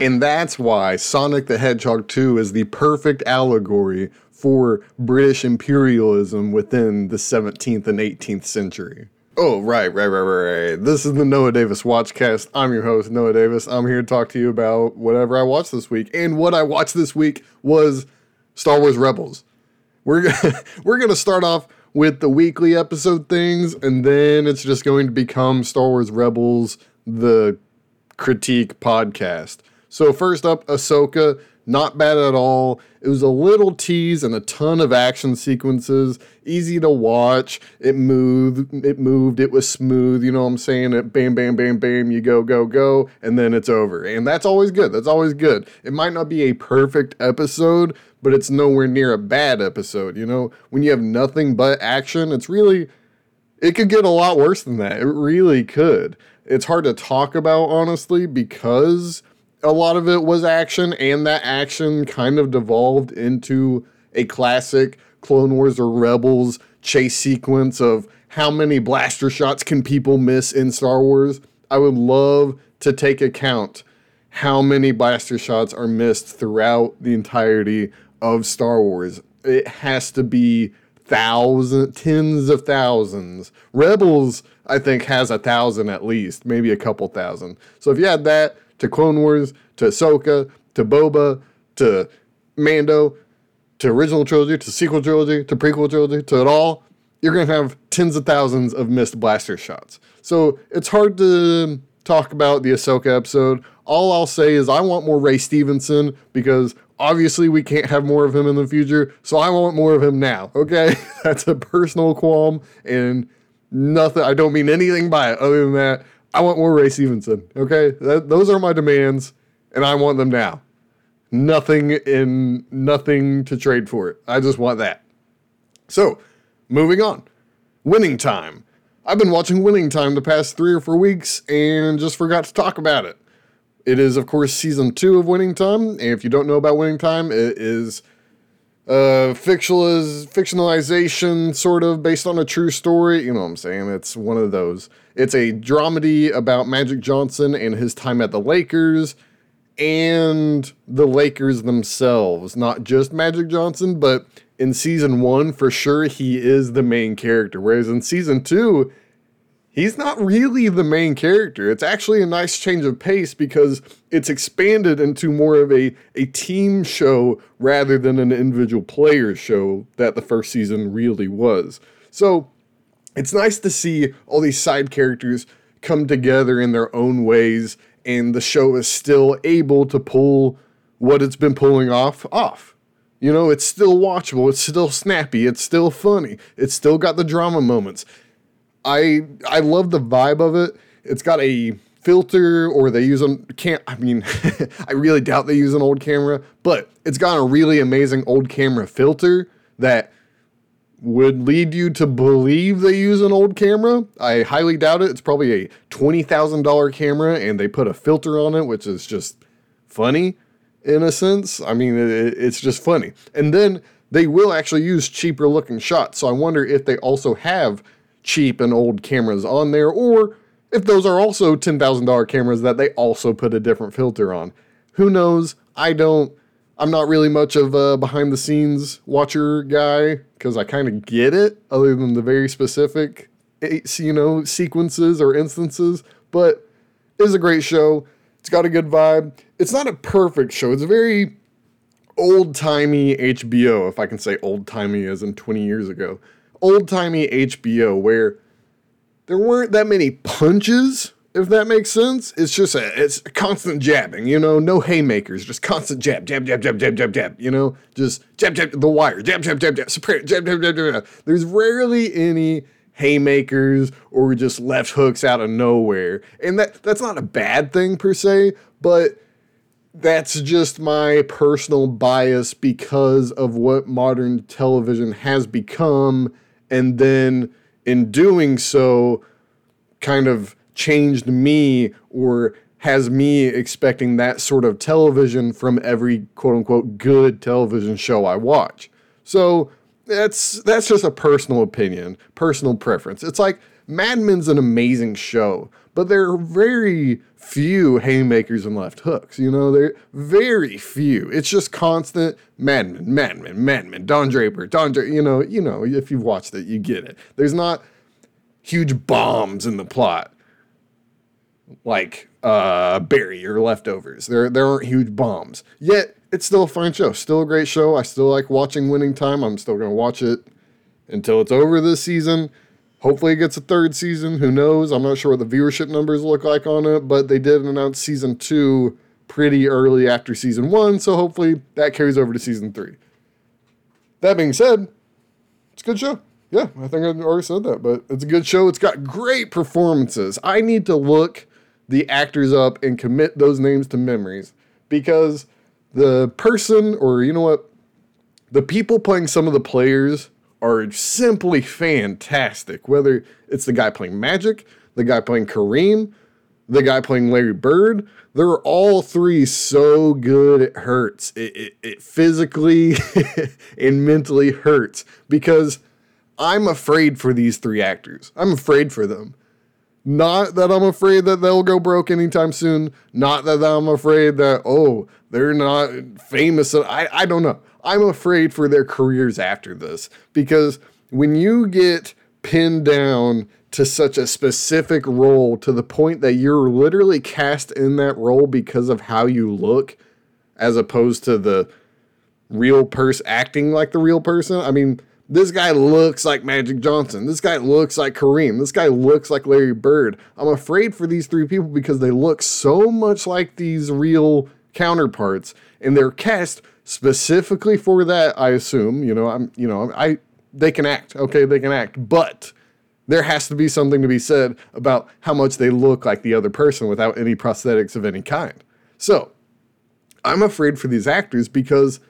And that's why Sonic the Hedgehog 2 is the perfect allegory for British imperialism within the 17th and 18th century. Oh, right, right, right, right, right. This is the Noah Davis Watchcast. I'm your host, Noah Davis. I'm here to talk to you about whatever I watched this week. And what I watched this week was Star Wars Rebels. We're we're going to start off with the weekly episode things, and then it's just going to become Star Wars Rebels, the critique podcast. So first up, Ahsoka, not bad at all. It was a little tease and a ton of action sequences, easy to watch. It moved, it moved, it was smooth. You know what I'm saying? It bam, bam, bam, bam. You go, go, go, and then it's over. And that's always good. That's always good. It might not be a perfect episode, but it's nowhere near a bad episode. You know, when you have nothing but action, it's really it could get a lot worse than that. It really could. It's hard to talk about honestly because a lot of it was action, and that action kind of devolved into a classic Clone Wars or Rebels chase sequence of how many blaster shots can people miss in Star Wars. I would love to take account how many blaster shots are missed throughout the entirety of Star Wars. It has to be thousands, tens of thousands. Rebels, I think, has a thousand at least, maybe a couple thousand. So if you had that to Clone Wars, to Ahsoka, to Boba, to Mando, to original trilogy, to sequel trilogy, to prequel trilogy, to it all, you're going to have tens of thousands of missed blaster shots. So it's hard to talk about the Ahsoka episode. All I'll say is I want more Ray Stevenson because obviously we can't have more of him in the future. So I want more of him now. Okay. That's a personal qualm and nothing. I don't mean anything by it other than that. I want more Ray Stevenson. Okay, that, those are my demands, and I want them now. Nothing in nothing to trade for it. I just want that. So, moving on. Winning time. I've been watching Winning Time the past three or four weeks and just forgot to talk about it. It is, of course, season two of Winning Time. And if you don't know about Winning Time, it is uh, fictionaliz- fictionalization, sort of based on a true story. You know what I'm saying? It's one of those. It's a dramedy about Magic Johnson and his time at the Lakers and the Lakers themselves. Not just Magic Johnson, but in season one, for sure, he is the main character. Whereas in season two, he's not really the main character. It's actually a nice change of pace because it's expanded into more of a, a team show rather than an individual player show that the first season really was. So it's nice to see all these side characters come together in their own ways, and the show is still able to pull what it's been pulling off off. You know, it's still watchable, it's still snappy, it's still funny, it's still got the drama moments I I love the vibe of it. It's got a filter or they use them can't I mean I really doubt they use an old camera, but it's got a really amazing old camera filter that would lead you to believe they use an old camera. I highly doubt it. It's probably a $20,000 camera and they put a filter on it, which is just funny in a sense. I mean, it, it's just funny. And then they will actually use cheaper looking shots. So I wonder if they also have cheap and old cameras on there, or if those are also $10,000 cameras that they also put a different filter on. Who knows? I don't, I'm not really much of a behind the scenes watcher guy because I kind of get it, other than the very specific, eh, you know, sequences or instances. But it's a great show. It's got a good vibe. It's not a perfect show. It's a very old timey HBO, if I can say old timey as in 20 years ago old timey HBO where there weren't that many punches, if that makes sense. It's just a it's a constant jabbing, you know, no haymakers, just constant jab, jab, jab, jab, jab, jab, jab, you know, just jab, jab, the wire, jab, jab, jab, jab, soprano, jab, jab, jab, jab, jab. There's rarely any haymakers or just left hooks out of nowhere. And that that's not a bad thing per se, but that's just my personal bias because of what modern television has become and then in doing so kind of changed me or has me expecting that sort of television from every quote unquote good television show I watch. So that's that's just a personal opinion, personal preference. It's like Mad Men's an amazing show, but there are very few haymakers and left hooks. You know, they're very few. It's just constant Mad Men, Mad Men, Mad Men, Don Draper, Don Draper. You know, you know, if you've watched it, you get it. There's not huge bombs in the plot like uh, Barry or Leftovers. There there aren't huge bombs. Yet it's still a fine show. Still a great show. I still like watching Winning Time. I'm still to watch it until it's over this season. Hopefully, it gets a third season. Who knows? I'm not sure what the viewership numbers look like on it, but they did announce season two pretty early after season one, so hopefully that carries over to season three. That being said, it's a good show. Yeah, I think I already said that, but it's a good show. It's got great performances. I need to look the actors up and commit those names to memories because the person, or you know what, the people playing some of the players are simply fantastic. Whether it's the guy playing Magic, the guy playing Kareem, the guy playing Larry Bird, they're all three so good it hurts. It, it, it physically and mentally hurts because I'm afraid for these three actors. I'm afraid for them. Not that I'm afraid that they'll go broke anytime soon. Not that I'm afraid that, oh, they're not famous. I, I don't know. I'm afraid for their careers after this because when you get pinned down to such a specific role to the point that you're literally cast in that role because of how you look as opposed to the real person acting like the real person. I mean, this guy looks like Magic Johnson. This guy looks like Kareem. This guy looks like Larry Bird. I'm afraid for these three people because they look so much like these real counterparts and they're cast specifically for that, I assume. You know, I'm you know, I they can act. Okay, they can act, but there has to be something to be said about how much they look like the other person without any prosthetics of any kind. So, I'm afraid for these actors because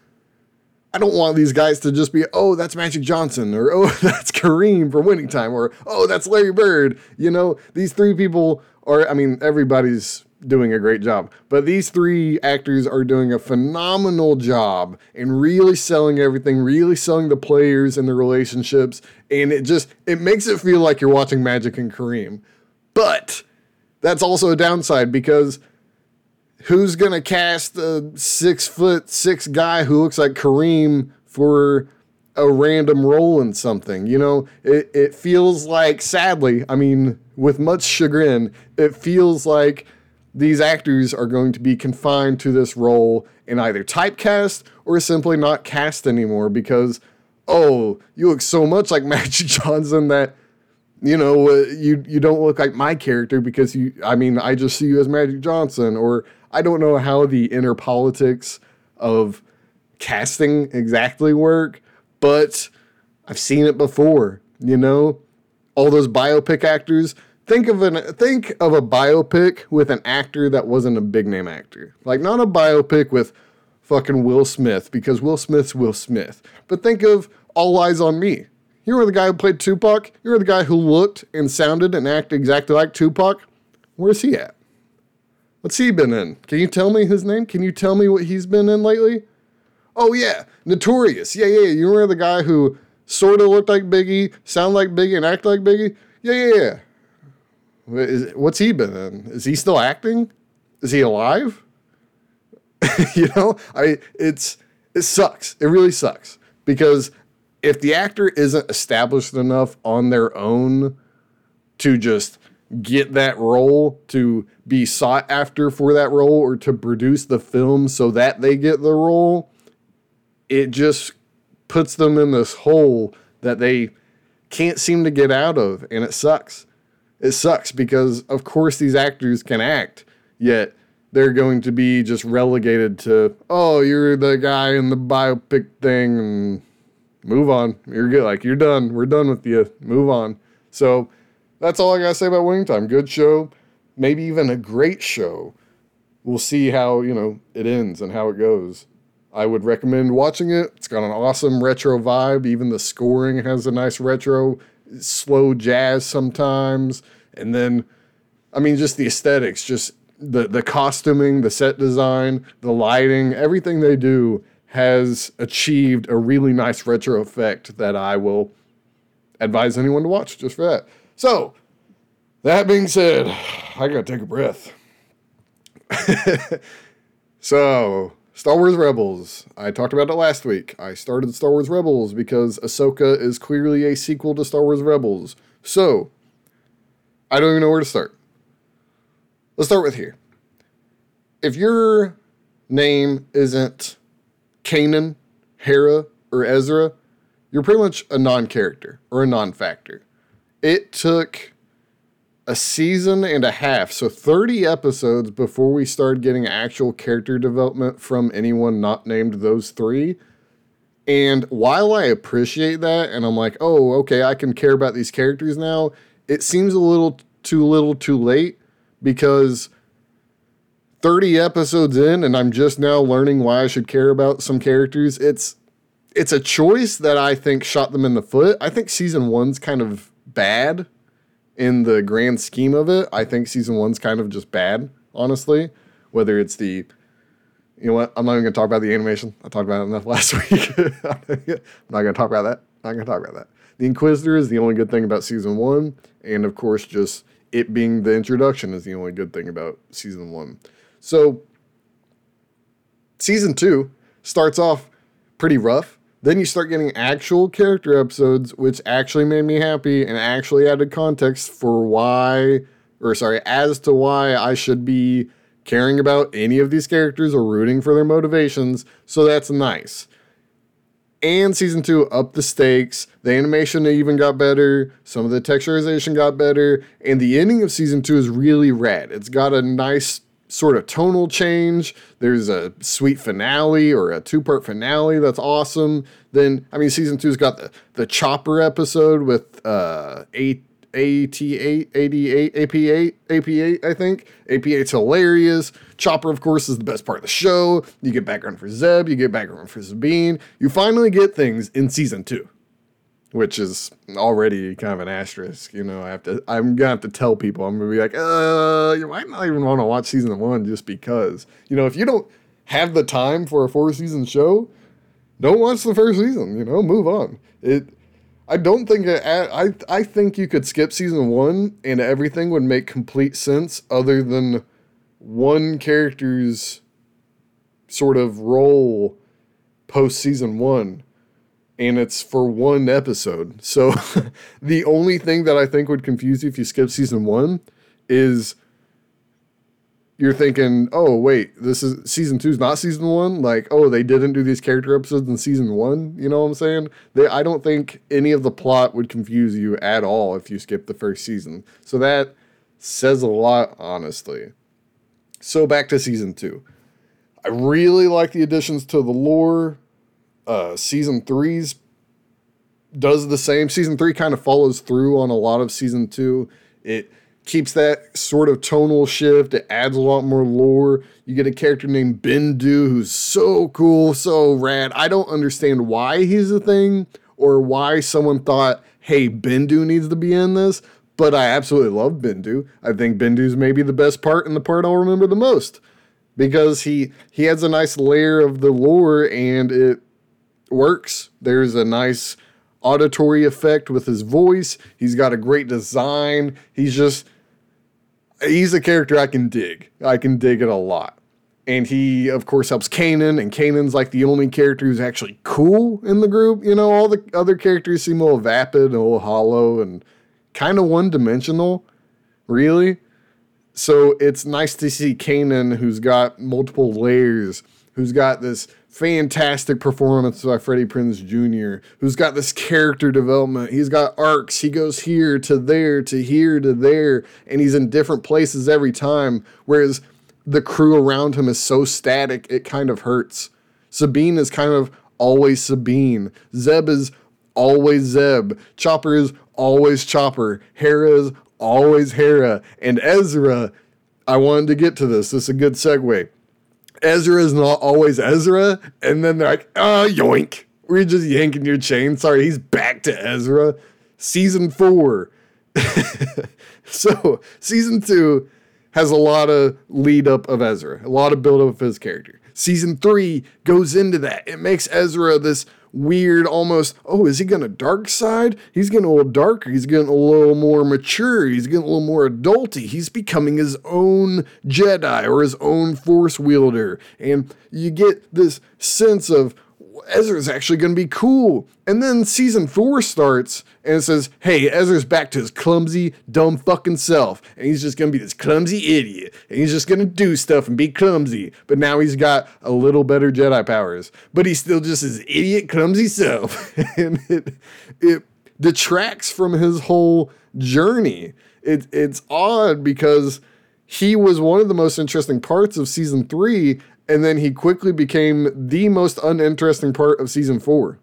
I don't want these guys to just be, oh, that's Magic Johnson, or oh, that's Kareem for winning time, or oh, that's Larry Bird. You know, these three people are, I mean, everybody's doing a great job, but these three actors are doing a phenomenal job in really selling everything, really selling the players and the relationships, and it just it makes it feel like you're watching Magic and Kareem. But that's also a downside because who's gonna cast a six foot six guy who looks like Kareem for a random role in something? You know, it, it feels like, sadly, I mean, with much chagrin, it feels like these actors are going to be confined to this role and either typecast or simply not cast anymore because, oh, you look so much like Magic Johnson that you know, uh, you you don't look like my character because you. I mean, I just see you as Magic Johnson, or I don't know how the inner politics of casting exactly work, but I've seen it before. You know, all those biopic actors. Think of an think of a biopic with an actor that wasn't a big name actor. Like not a biopic with fucking Will Smith because Will Smith's Will Smith. But think of All Eyez on Me. You were the guy who played Tupac. You were the guy who looked and sounded and acted exactly like Tupac. Where's he at? What's he been in? Can you tell me his name? Can you tell me what he's been in lately? Oh yeah, Notorious. Yeah, yeah. You remember the guy who sort of looked like Biggie, sound like Biggie, and act like Biggie? Yeah, yeah, yeah. Is, what's he been in? Is he still acting? Is he alive? you know, I it's it sucks. It really sucks because if the actor isn't established enough on their own to just get that role to be sought after for that role or to produce the film so that they get the role, it just puts them in this hole that they can't seem to get out of and it sucks. It sucks because of course these actors can act, yet they're going to be just relegated to, oh, you're the guy in the biopic thing and move on. You're good. Like you're done. We're done with you. Move on. So that's all I gotta say about Wing Time. Good show, maybe even a great show. We'll see how you know it ends and how it goes. I would recommend watching it. It's got an awesome retro vibe. Even the scoring has a nice retro, slow jazz sometimes, and then, I mean, just the aesthetics, just the the costuming, the set design, the lighting, everything they do has achieved a really nice retro effect that I will advise anyone to watch just for that. So, that being said, I gotta take a breath. so, Star Wars Rebels. I talked about it last week. I started Star Wars Rebels because Ahsoka is clearly a sequel to Star Wars Rebels. So, I don't even know where to start. Let's start with here. If your name isn't Kanan, Hera, or Ezra, you're pretty much a non character or a non factor. It took a season and a half, so 30 episodes before we started getting actual character development from anyone not named those three. And while I appreciate that, and I'm like, oh, okay, I can care about these characters now, it seems a little too little too late because 30 episodes in and I'm just now learning why I should care about some characters. It's it's a choice that I think shot them in the foot. I think season 1's kind of bad in the grand scheme of it. I think season 1's kind of just bad, honestly. Whether it's the you know what? I'm not even gonna talk about the animation. I talked about it enough last week. I'm not gonna talk about that. I'm not gonna talk about that. The Inquisitor is the only good thing about season one, and of course, just it being the introduction is the only good thing about season one. So, season two starts off pretty rough. Then you start getting actual character episodes, which actually made me happy and actually added context for why, or sorry, as to why I should be caring about any of these characters or rooting for their motivations. So that's nice. And season two upped the stakes. The animation even got better. Some of the texturization got better. And the ending of season two is really rad. It's got a nice sort of tonal change. There's a sweet finale or a two part finale that's awesome. Then, I mean, season two's got the, the Chopper episode with uh, eight. AT8, AD8, AP8, AP8, I think. AP8's hilarious. Chopper, of course, is the best part of the show. You get background for Zeb, you get background for Sabine. You finally get things in season two, which is already kind of an asterisk. You know, I have to, I'm gonna have to tell people, I'm gonna be like, uh, you might not even want to watch season one just because. You know, if you don't have the time for a four season show, don't watch the first season, you know, move on. It I don't think it, I I think you could skip season one and everything would make complete sense other than one character's sort of role post season one, and it's for one episode. So the only thing that I think would confuse you if you skip season one is you're thinking, oh wait, this is season two's not season one. Like, oh, they didn't do these character episodes in season one. You know what I'm saying? They, I don't think any of the plot would confuse you at all if you skip the first season. So that says a lot, honestly. So back to season two. I really like the additions to the lore. Uh, season three's does the same. Season three kind of follows through on a lot of season two. It keeps that sort of tonal shift. It adds a lot more lore. You get a character named Bendu who's so cool, so rad. I don't understand why he's a thing or why someone thought, hey, Bendu needs to be in this, but I absolutely love Bendu. I think Bendu's maybe the best part and the part I'll remember the most because he he adds a nice layer of the lore and it works. There's a nice auditory effect with his voice. He's got a great design. He's just he's a character I can dig. I can dig it a lot. And he, of course, helps Kanan, and Kanan's like the only character who's actually cool in the group. You know, all the other characters seem a little vapid and a little hollow and kind of one dimensional, really. So it's nice to see Kanan, who's got multiple layers, who's got this fantastic performance by Freddie Prinze Jr., who's got this character development. He's got arcs. He goes here to there to here to there, and he's in different places every time. Whereas the crew around him is so static, it kind of hurts. Sabine is kind of always Sabine. Zeb is always Zeb. Chopper is always Chopper. Hera is always Hera. And Ezra, I wanted to get to this. This is a good segue. Ezra is not always Ezra. And then they're like, oh, yoink. We're just yanking your chain. Sorry, he's back to Ezra. Season four. so, season two has a lot of lead up of Ezra, a lot of build up of his character. Season three goes into that. It makes Ezra this weird, almost, oh, is he going to dark side? He's getting a little darker. He's getting a little more mature. He's getting a little more adulty. He's becoming his own Jedi or his own Force wielder. And you get this sense of, Ezra's actually going to be cool. And then season four starts and it says, hey, Ezra's back to his clumsy, dumb fucking self. And he's just going to be this clumsy idiot. And he's just going to do stuff and be clumsy. But now he's got a little better Jedi powers. But he's still just his idiot, clumsy self. and it, it detracts from his whole journey. It, it's odd because he was one of the most interesting parts of season three and then he quickly became the most uninteresting part of season four.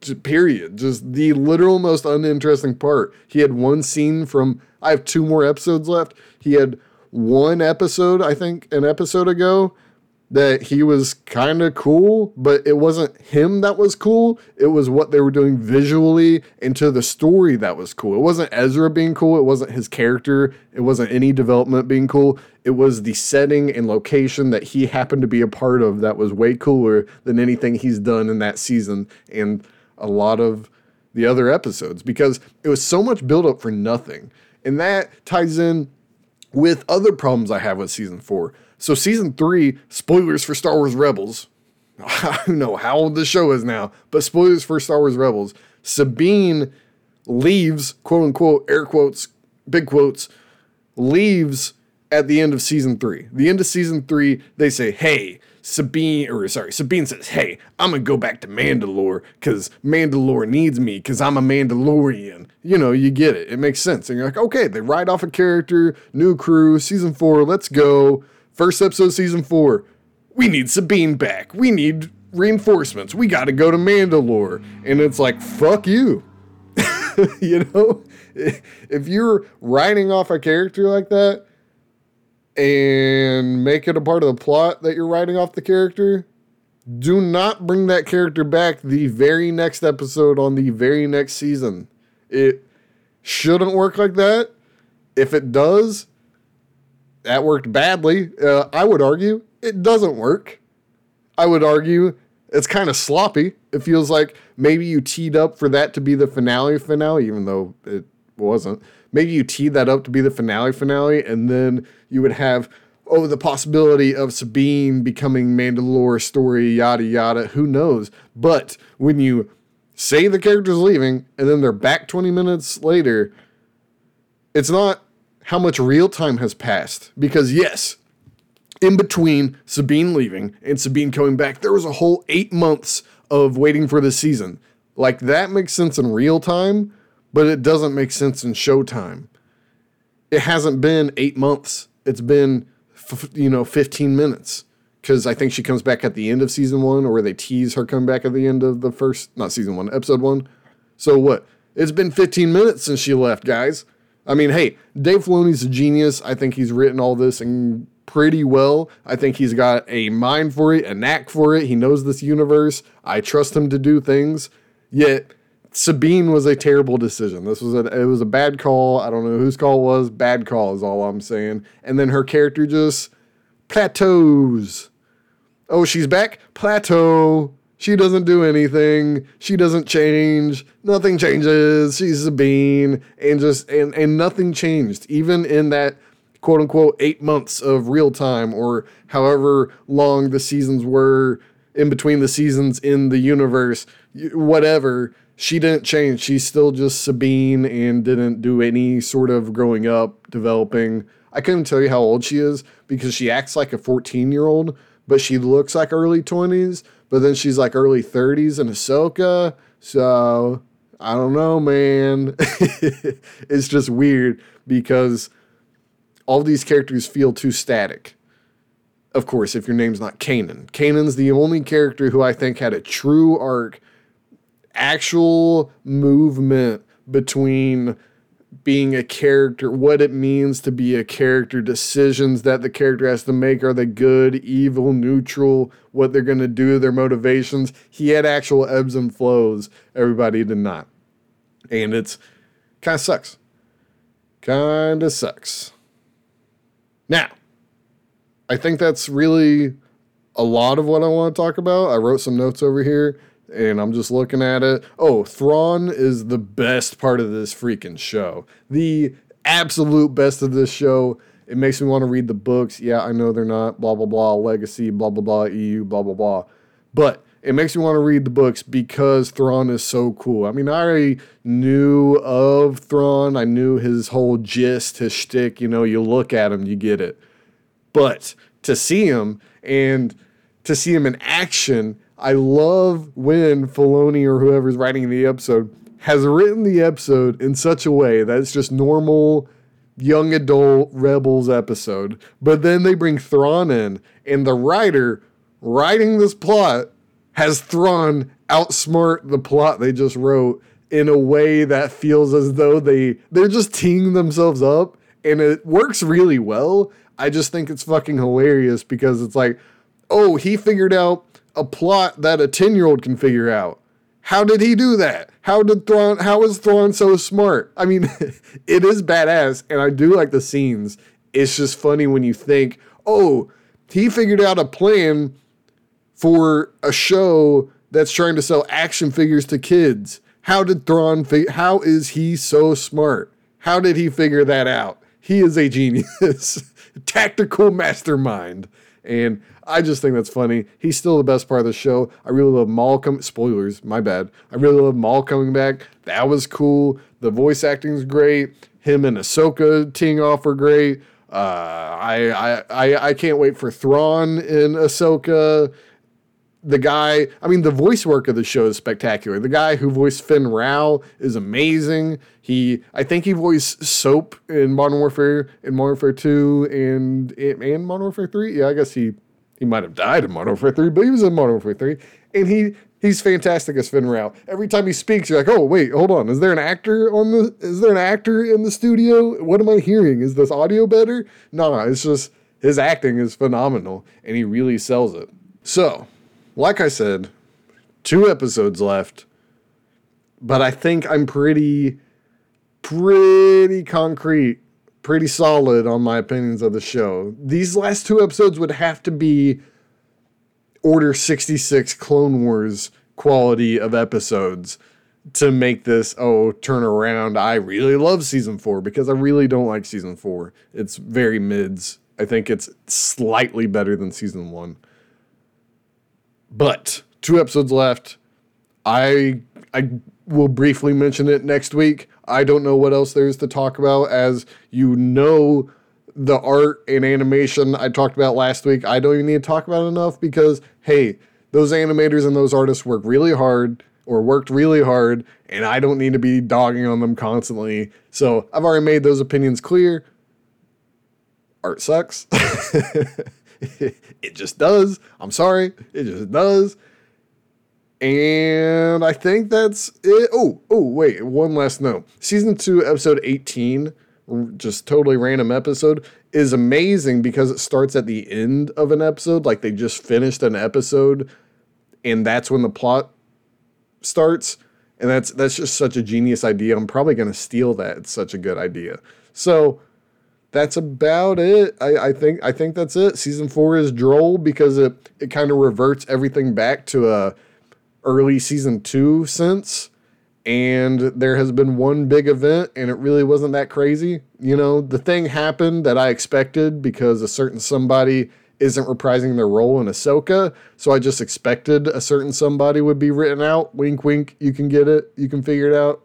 Just period. Just the literal most uninteresting part. He had one scene from. I have two more episodes left. He had one episode, I think, an episode ago that he was kind of cool, but it wasn't him that was cool. It was what they were doing visually into the story that was cool. It wasn't Ezra being cool. It wasn't his character. It wasn't any development being cool. It was the setting and location that he happened to be a part of that was way cooler than anything he's done in that season and a lot of the other episodes because it was so much build up for nothing. And that ties in with other problems I have with season four so season three, spoilers for Star Wars Rebels. I don't know how old the show is now, but spoilers for Star Wars Rebels. Sabine leaves, quote unquote, air quotes, big quotes, leaves at the end of season three. The end of season three, they say, hey, Sabine, or sorry, Sabine says, hey, I'm gonna go back to Mandalore because Mandalore needs me because I'm a Mandalorian. You know, you get it. It makes sense. And you're like, okay, they write off a character, new crew, season four, let's go. First episode, season four. We need Sabine back. We need reinforcements. We got to go to Mandalore. And it's like, fuck you. you know? If you're writing off a character like that and make it a part of the plot that you're writing off the character, do not bring that character back the very next episode on the very next season. It shouldn't work like that. If it does, that worked badly. Uh, I would argue it doesn't work. I would argue it's kind of sloppy. It feels like maybe you teed up for that to be the finale finale, even though it wasn't. Maybe you teed that up to be the finale finale, and then you would have oh the possibility of Sabine becoming Mandalore story, yada yada. Who knows? But when you say the character's leaving and then they're back 20 minutes later, it's not how much real time has passed. Because, yes, in between Sabine leaving and Sabine coming back, there was a whole eight months of waiting for the season. Like, that makes sense in real time, but it doesn't make sense in showtime. It hasn't been eight months, it's been, f- you know, 15 minutes. Because I think she comes back at the end of season one, or they tease her come back at the end of the first, not season one, episode one. So what? It's been 15 minutes since she left, guys. I mean, hey, Dave Filoni's a genius. I think he's written all this and pretty well. I think he's got a mind for it, a knack for it. He knows this universe. I trust him to do things. Yet Sabine was a terrible decision. This was a it was a bad call. I don't know whose call was. Bad call is all I'm saying. And then her character just plateaus. Oh, she's back? Plateau. She doesn't do anything. She doesn't change. Nothing changes. She's bean. And just and and nothing changed. Even in that quote unquote eight months of real time or however long the seasons were in between the seasons in the universe, whatever, she didn't change. She's still just Sabine and didn't do any sort of growing up, developing. I couldn't tell you how old she is because she acts like a 14 year old, but she looks like early 20s but then she's like early 30s in Ahsoka. So I don't know, man. it's just weird because all these characters feel too static. Of course, if your name's not Kanan. Kanan's the only character who I think had a true arc, actual movement between being a character, what it means to be a character, decisions that the character has to make. Are they good, evil, neutral? What they're going to do, their motivations. He had actual ebbs and flows. Everybody did not. And it's kind of sucks. Kind of sucks. Now, I think that's really a lot of what I want to talk about. I wrote some notes over here and I'm just looking at it. Oh, Thrawn is the best part of this freaking show. The absolute best of this show. It makes me want to read the books. Yeah, I know they're not blah blah blah legacy blah blah blah EU blah blah blah. But it makes me want to read the books because Thrawn is so cool. I mean, I already knew of Thrawn. I knew his whole gist, his shtick. You know, you look at him, you get it. But to see him and to see him in action I love when Filoni or whoever's writing the episode has written the episode in such a way that it's just normal young adult rebels episode. But then they bring Thrawn in, and the writer writing this plot has Thrawn outsmart the plot they just wrote in a way that feels as though they they're just teeing themselves up and it works really well. I just think it's fucking hilarious because it's like, oh, he figured out a plot that a 10 year old can figure out. How did he do that? How did Thrawn, how is Thrawn so smart? I mean, it is badass, and I do like the scenes. It's just funny when you think, oh, he figured out a plan for a show that's trying to sell action figures to kids. How did Thrawn, fi- how is he so smart? How did he figure that out? He is a genius, tactical mastermind. And I just think that's funny. He's still the best part of the show. I really love Maul coming. Spoilers, my bad. I really love Maul coming back. That was cool. The voice acting is great. Him and Ahsoka teeing off are great. Uh, I, I I I can't wait for Thrawn in Ahsoka. The guy, I mean, the voice work of the show is spectacular. The guy who voiced Fenn Rau is amazing. He, I think he voiced Soap in Modern Warfare, in Modern Warfare Two, and and Modern Warfare Three. Yeah, I guess he he might have died in Modern Warfare 3, but he was in Modern Warfare 3. And he he's fantastic as Fenn Rau. Every time he speaks, you're like, oh wait, hold on. Is there an actor on the is there an actor in the studio? What am I hearing? Is this audio better? No, it's just his acting is phenomenal and he really sells it. So, like I said, two episodes left. But I think I'm pretty pretty concrete pretty solid on my opinions of the show. These last two episodes would have to be Order 66 Clone Wars quality of episodes to make this oh turn around. I really love season 4 because I really don't like season 4. It's very mids. I think it's slightly better than season 1. But two episodes left. I I will briefly mention it next week. I don't know what else there's to talk about. As you know, the art and animation I talked about last week, I don't even need to talk about enough because, hey, those animators and those artists work really hard or worked really hard, and I don't need to be dogging on them constantly. So I've already made those opinions clear. Art sucks. it just does. I'm sorry. It just does. And I think that's it. Oh, oh, wait, one last note. Season two, episode 18, just totally random episode, is amazing because it starts at the end of an episode. Like they just finished an episode, and that's when the plot starts. And that's that's just such a genius idea. I'm probably gonna steal that. It's such a good idea. So that's about it. I, I think I think that's it. Season four is droll because it it kind of reverts everything back to a early season two since. And there has been one big event, and it really wasn't that crazy. You know, the thing happened that I expected because a certain somebody isn't reprising their role in Ahsoka. So I just expected a certain somebody would be written out. Wink, wink. You can get it. You can figure it out.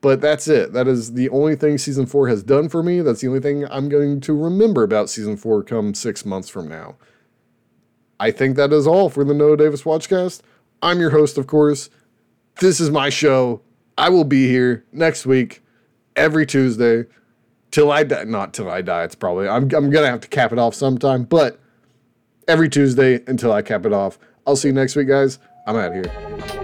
But that's it. That is the only thing season four has done for me. That's the only thing I'm going to remember about season four come six months from now. I think that is all for the Noah Davis Watchcast. I'm your host, of course. This is my show. I will be here next week, every Tuesday, till I die. Not till I die. It's probably I'm I'm gonna have to cap it off sometime, but every Tuesday until I cap it off. I'll see you next week, guys. I'm out here.